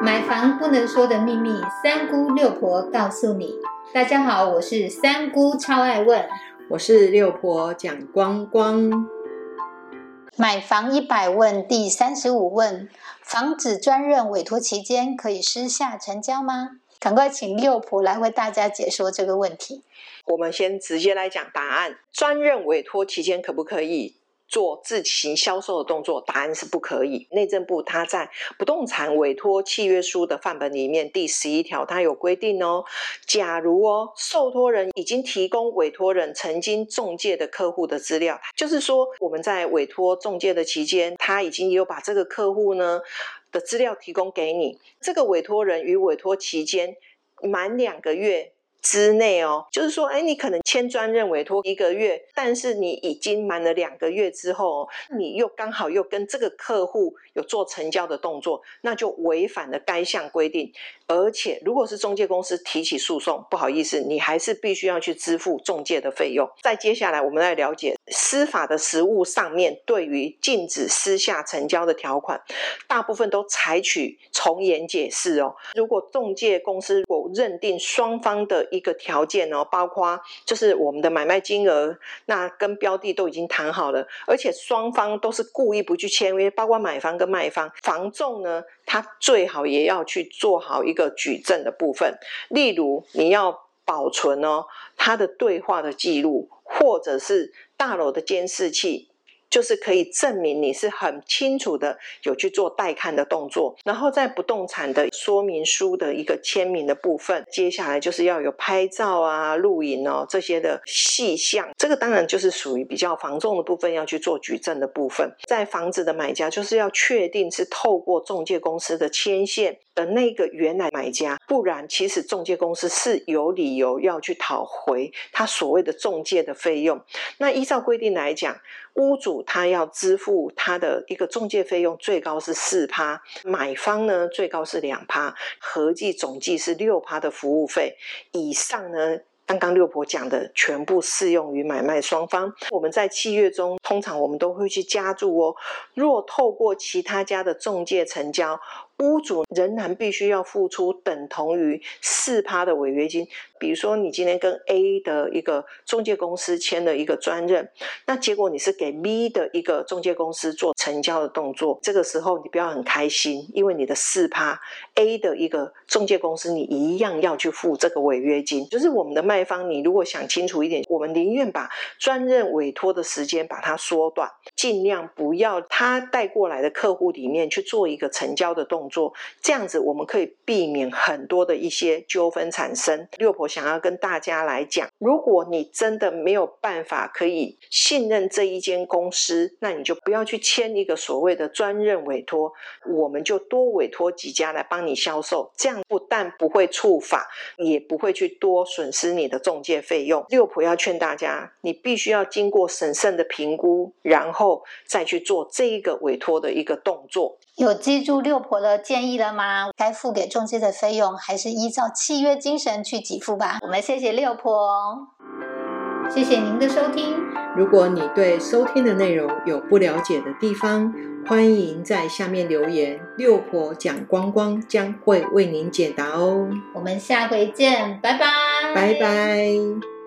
买房不能说的秘密，三姑六婆告诉你。大家好，我是三姑，超爱问。我是六婆蒋光光。买房一百问第三十五问：房子专任委托期间可以私下成交吗？赶快请六婆来为大家解说这个问题。我们先直接来讲答案：专任委托期间可不可以？做自行销售的动作，答案是不可以。内政部它在不动产委托契约书的范本里面第十一条，它有规定哦。假如哦，受托人已经提供委托人曾经中介的客户的资料，就是说我们在委托中介的期间，他已经有把这个客户呢的资料提供给你。这个委托人与委托期间满两个月。之内哦，就是说，哎，你可能签专任委托一个月，但是你已经满了两个月之后，你又刚好又跟这个客户有做成交的动作，那就违反了该项规定。而且，如果是中介公司提起诉讼，不好意思，你还是必须要去支付中介的费用。再接下来，我们来了解司法的实务上面对于禁止私下成交的条款，大部分都采取从严解释哦。如果中介公司我认定双方的一个条件哦，包括就是我们的买卖金额，那跟标的都已经谈好了，而且双方都是故意不去签约，包括买方跟卖方，房仲呢，他最好也要去做好一。个举证的部分，例如你要保存哦他的对话的记录，或者是大楼的监视器。就是可以证明你是很清楚的有去做代看的动作，然后在不动产的说明书的一个签名的部分，接下来就是要有拍照啊、录影哦这些的细项，这个当然就是属于比较防重的部分要去做举证的部分。在房子的买家就是要确定是透过中介公司的牵线的那个原来买家，不然其实中介公司是有理由要去讨回他所谓的中介的费用。那依照规定来讲，屋主。他要支付他的一个中介费用，最高是四趴，买方呢最高是两趴，合计总计是六趴的服务费以上呢。刚刚六婆讲的全部适用于买卖双方。我们在契约中，通常我们都会去加注哦。若透过其他家的中介成交，屋主仍然必须要付出等同于四趴的违约金。比如说，你今天跟 A 的一个中介公司签了一个专任，那结果你是给 B 的一个中介公司做成交的动作，这个时候你不要很开心，因为你的四趴 A 的一个中介公司，你一样要去付这个违约金。就是我们的卖方，你如果想清楚一点，我们宁愿把专任委托的时间把它缩短，尽量不要他带过来的客户里面去做一个成交的动作，这样子我们可以避免很多的一些纠纷产生。六婆。想要跟大家来讲，如果你真的没有办法可以信任这一间公司，那你就不要去签一个所谓的专任委托，我们就多委托几家来帮你销售，这样不但不会触法，也不会去多损失你的中介费用。六婆要劝大家，你必须要经过审慎的评估，然后再去做这一个委托的一个动作。有记住六婆的建议了吗？该付给中介的费用，还是依照契约精神去给付吧。我们谢谢六婆，谢谢您的收听。如果你对收听的内容有不了解的地方，欢迎在下面留言，六婆讲光光将会为您解答哦。我们下回见，拜拜，拜拜。